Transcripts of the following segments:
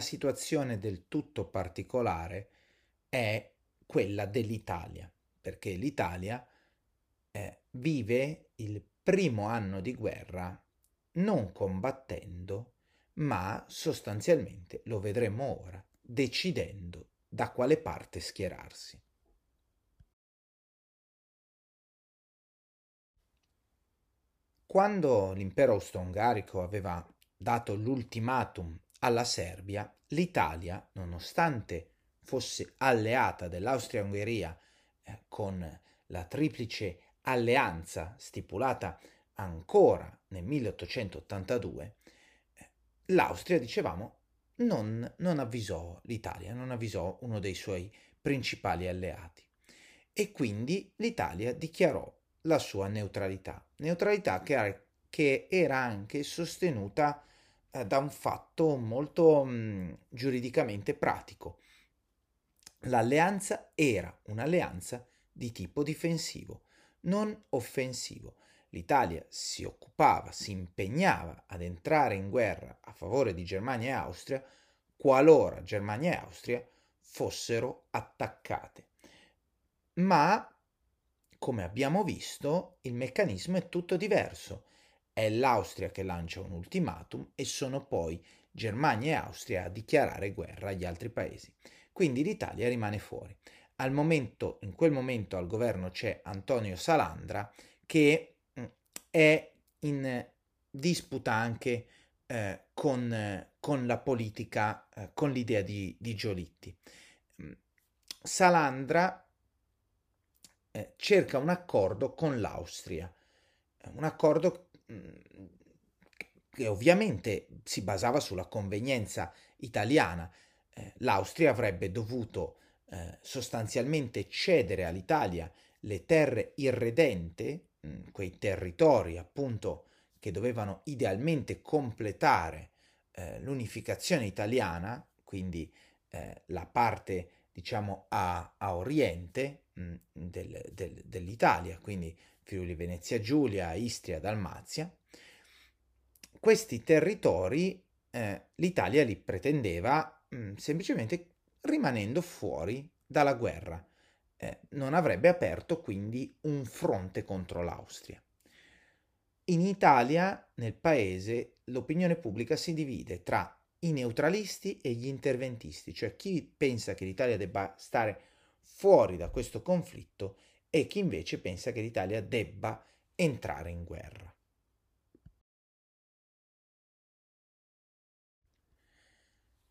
una situazione del tutto particolare è quella dell'Italia, perché l'Italia eh, vive il primo anno di guerra non combattendo, ma sostanzialmente, lo vedremo ora, decidendo da quale parte schierarsi. Quando l'impero austro-ungarico aveva dato l'ultimatum alla Serbia, l'Italia, nonostante fosse alleata dell'Austria-Ungheria eh, con la triplice alleanza stipulata ancora nel 1882, eh, l'Austria, dicevamo, non, non avvisò l'Italia, non avvisò uno dei suoi principali alleati. E quindi l'Italia dichiarò la sua neutralità, neutralità che era, che era anche sostenuta eh, da un fatto molto mh, giuridicamente pratico. L'alleanza era un'alleanza di tipo difensivo, non offensivo. L'Italia si occupava, si impegnava ad entrare in guerra a favore di Germania e Austria qualora Germania e Austria fossero attaccate. Ma, come abbiamo visto, il meccanismo è tutto diverso. È l'Austria che lancia un ultimatum e sono poi Germania e Austria a dichiarare guerra agli altri paesi. Quindi l'Italia rimane fuori. Al momento, in quel momento al governo c'è Antonio Salandra che mm, è in disputa anche eh, con, con, la politica, eh, con l'idea di, di Giolitti. Mm, Salandra eh, cerca un accordo con l'Austria, un accordo che ovviamente si basava sulla convenienza italiana. Eh, L'Austria avrebbe dovuto eh, sostanzialmente cedere all'Italia le terre irredente, mm, quei territori appunto che dovevano idealmente completare eh, l'unificazione italiana, quindi eh, la parte diciamo a, a oriente mh, mm, del, del, dell'Italia, quindi Friuli Venezia Giulia, Istria, Dalmazia. Questi territori eh, l'Italia li pretendeva mh, mm, semplicemente rimanendo fuori dalla guerra. Eh, non avrebbe aperto quindi un fronte contro l'Austria. In Italia, nel paese, l'opinione pubblica si divide tra i neutralisti e gli interventisti, cioè chi pensa che l'Italia debba stare fuori da questo conflitto e chi invece pensa che l'Italia debba entrare in guerra.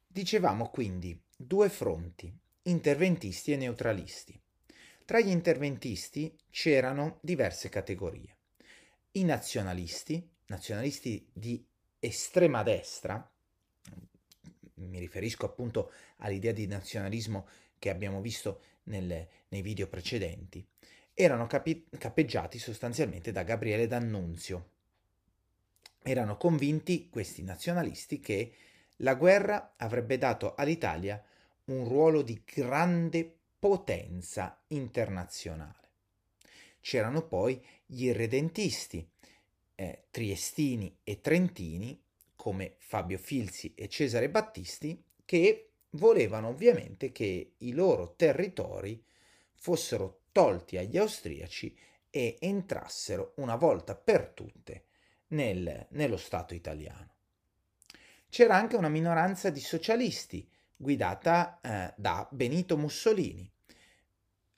Dicevamo quindi due fronti, interventisti e neutralisti. Tra gli interventisti c'erano diverse categorie. I nazionalisti, nazionalisti di estrema destra, mi riferisco appunto all'idea di nazionalismo che abbiamo visto nelle, nei video precedenti, erano capi- capeggiati sostanzialmente da Gabriele D'Annunzio. Erano convinti questi nazionalisti che la guerra avrebbe dato all'Italia un ruolo di grande potenza internazionale. C'erano poi gli irredentisti, eh, triestini e trentini, come Fabio Filzi e Cesare Battisti, che volevano ovviamente che i loro territori fossero tolti agli austriaci e entrassero una volta per tutte nel, nello Stato italiano. C'era anche una minoranza di socialisti guidata eh, da Benito Mussolini.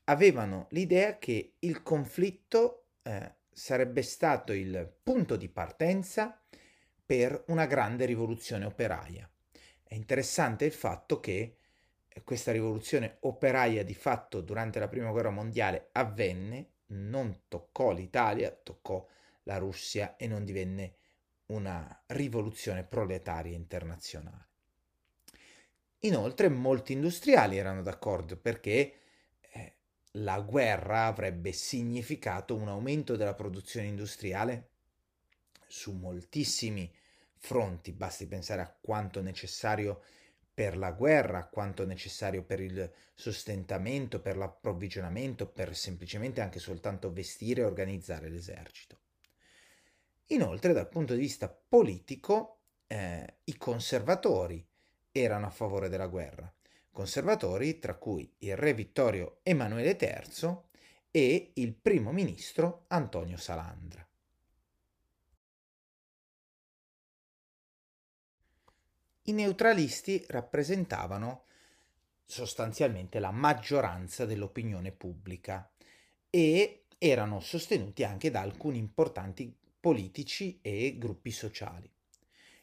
Avevano l'idea che il conflitto eh, sarebbe stato il punto di partenza per una grande rivoluzione operaia. È interessante il fatto che eh, questa rivoluzione operaia di fatto durante la prima guerra mondiale avvenne, non toccò l'Italia, toccò la Russia e non divenne una rivoluzione proletaria internazionale. Inoltre molti industriali erano d'accordo perché eh, la guerra avrebbe significato un aumento della produzione industriale su moltissimi fronti, basti pensare a quanto necessario per la guerra, quanto necessario per il sostentamento, per l'approvvigionamento, per semplicemente anche soltanto vestire e organizzare l'esercito. Inoltre, dal punto di vista politico, eh, i conservatori erano a favore della guerra, conservatori tra cui il re Vittorio Emanuele III e il primo ministro Antonio Salandra. I neutralisti rappresentavano sostanzialmente la maggioranza dell'opinione pubblica e erano sostenuti anche da alcuni importanti politici e gruppi sociali.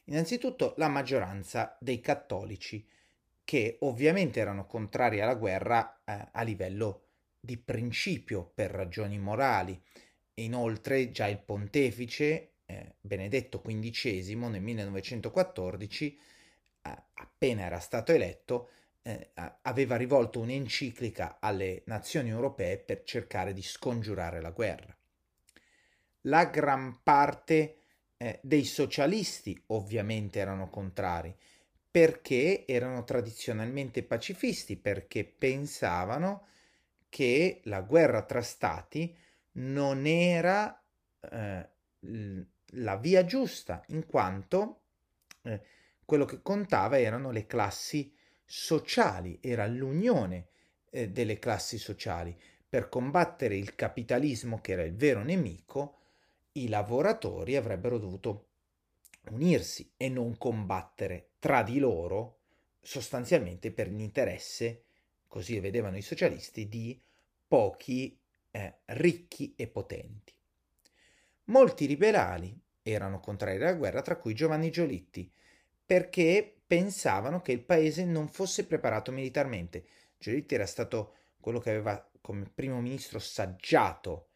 Innanzitutto la maggioranza dei cattolici, che ovviamente erano contrari alla guerra eh, a livello di principio per ragioni morali. Inoltre già il pontefice eh, Benedetto XV nel 1914 appena era stato eletto, eh, aveva rivolto un'enciclica alle nazioni europee per cercare di scongiurare la guerra. La gran parte eh, dei socialisti ovviamente erano contrari perché erano tradizionalmente pacifisti, perché pensavano che la guerra tra stati non era eh, la via giusta, in quanto eh, quello che contava erano le classi sociali, era l'unione eh, delle classi sociali. Per combattere il capitalismo, che era il vero nemico, i lavoratori avrebbero dovuto unirsi e non combattere tra di loro sostanzialmente per l'interesse, così vedevano i socialisti, di pochi eh, ricchi e potenti. Molti liberali erano contrari alla guerra, tra cui Giovanni Giolitti, perché pensavano che il paese non fosse preparato militarmente. Giolitti era stato quello che aveva come primo ministro saggiato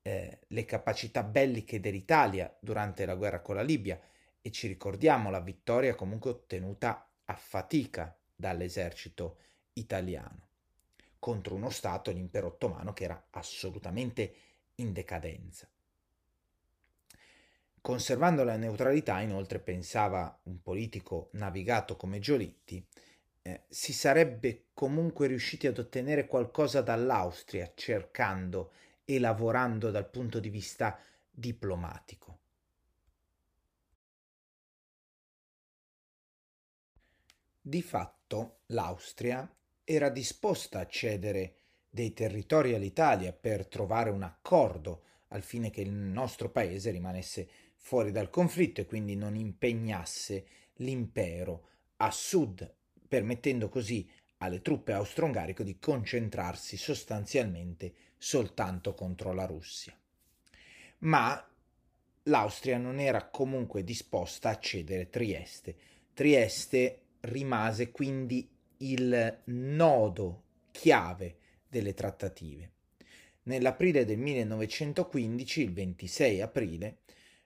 eh, le capacità belliche dell'Italia durante la guerra con la Libia e ci ricordiamo la vittoria comunque ottenuta a fatica dall'esercito italiano contro uno Stato, l'impero ottomano, che era assolutamente in decadenza. Conservando la neutralità, inoltre, pensava un politico navigato come Giolitti, eh, si sarebbe comunque riusciti ad ottenere qualcosa dall'Austria cercando e lavorando dal punto di vista diplomatico. Di fatto l'Austria era disposta a cedere dei territori all'Italia per trovare un accordo al fine che il nostro paese rimanesse fuori dal conflitto e quindi non impegnasse l'impero a sud, permettendo così alle truppe austro-ungariche di concentrarsi sostanzialmente soltanto contro la Russia. Ma l'Austria non era comunque disposta a cedere Trieste. Trieste rimase quindi il nodo chiave delle trattative. Nell'aprile del 1915, il 26 aprile,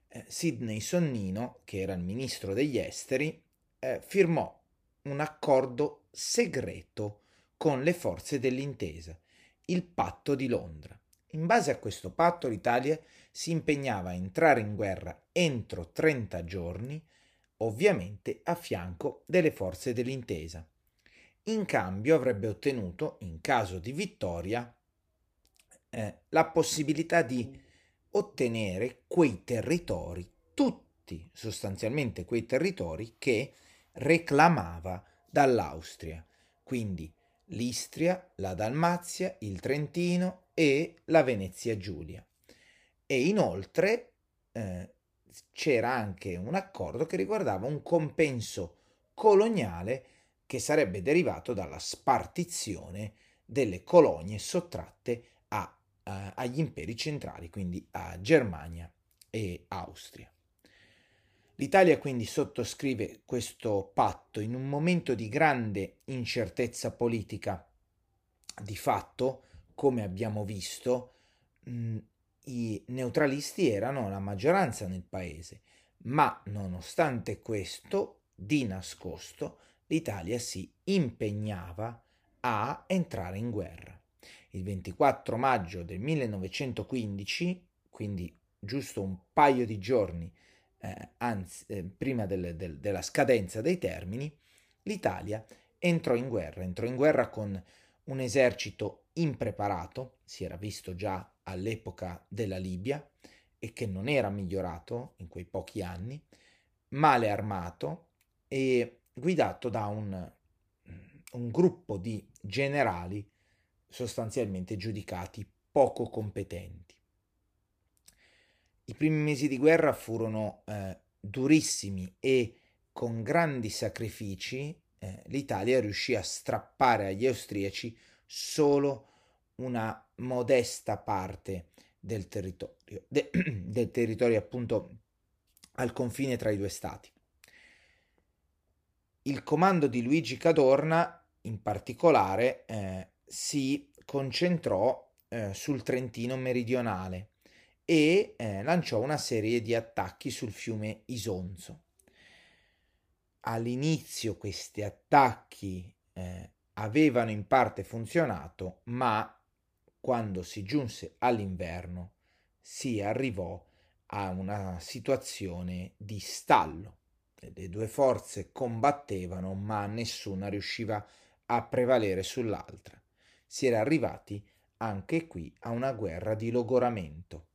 eh, Sidney Sonnino, che era il ministro degli esteri, eh, firmò un accordo segreto con le forze dell'intesa, il patto di Londra. In base a questo patto l'Italia si impegnava a entrare in guerra entro 30 giorni, ovviamente a fianco delle forze dell'intesa. In cambio avrebbe ottenuto, in caso di vittoria, eh, la possibilità di ottenere quei territori, tutti sostanzialmente quei territori che reclamava dall'Austria, quindi l'Istria, la Dalmazia, il Trentino e la Venezia Giulia. E inoltre eh, c'era anche un accordo che riguardava un compenso coloniale che sarebbe derivato dalla spartizione delle colonie sottratte eh, agli imperi centrali, quindi a Germania e Austria. L'Italia quindi sottoscrive questo patto in un momento di grande incertezza politica. Di fatto, come abbiamo visto, mh, i neutralisti erano la maggioranza nel paese, ma nonostante questo, di nascosto, l'Italia si impegnava a entrare in guerra il 24 maggio del 1915, quindi giusto un paio di giorni eh, anzi, eh, prima del, del, della scadenza dei termini, l'Italia entrò in guerra, entrò in guerra con un esercito impreparato, si era visto già all'epoca della Libia e che non era migliorato in quei pochi anni, male armato e guidato da un, un gruppo di generali sostanzialmente giudicati poco competenti. I primi mesi di guerra furono eh, durissimi e con grandi sacrifici eh, l'Italia riuscì a strappare agli austriaci solo una modesta parte del territorio, de, del territorio appunto al confine tra i due stati. Il comando di Luigi Cadorna, in particolare, eh, si concentrò eh, sul Trentino meridionale e eh, lanciò una serie di attacchi sul fiume Isonzo. All'inizio questi attacchi eh, avevano in parte funzionato, ma quando si giunse all'inverno si arrivò a una situazione di stallo. Le due forze combattevano, ma nessuna riusciva a prevalere sull'altra si era arrivati anche qui a una guerra di logoramento.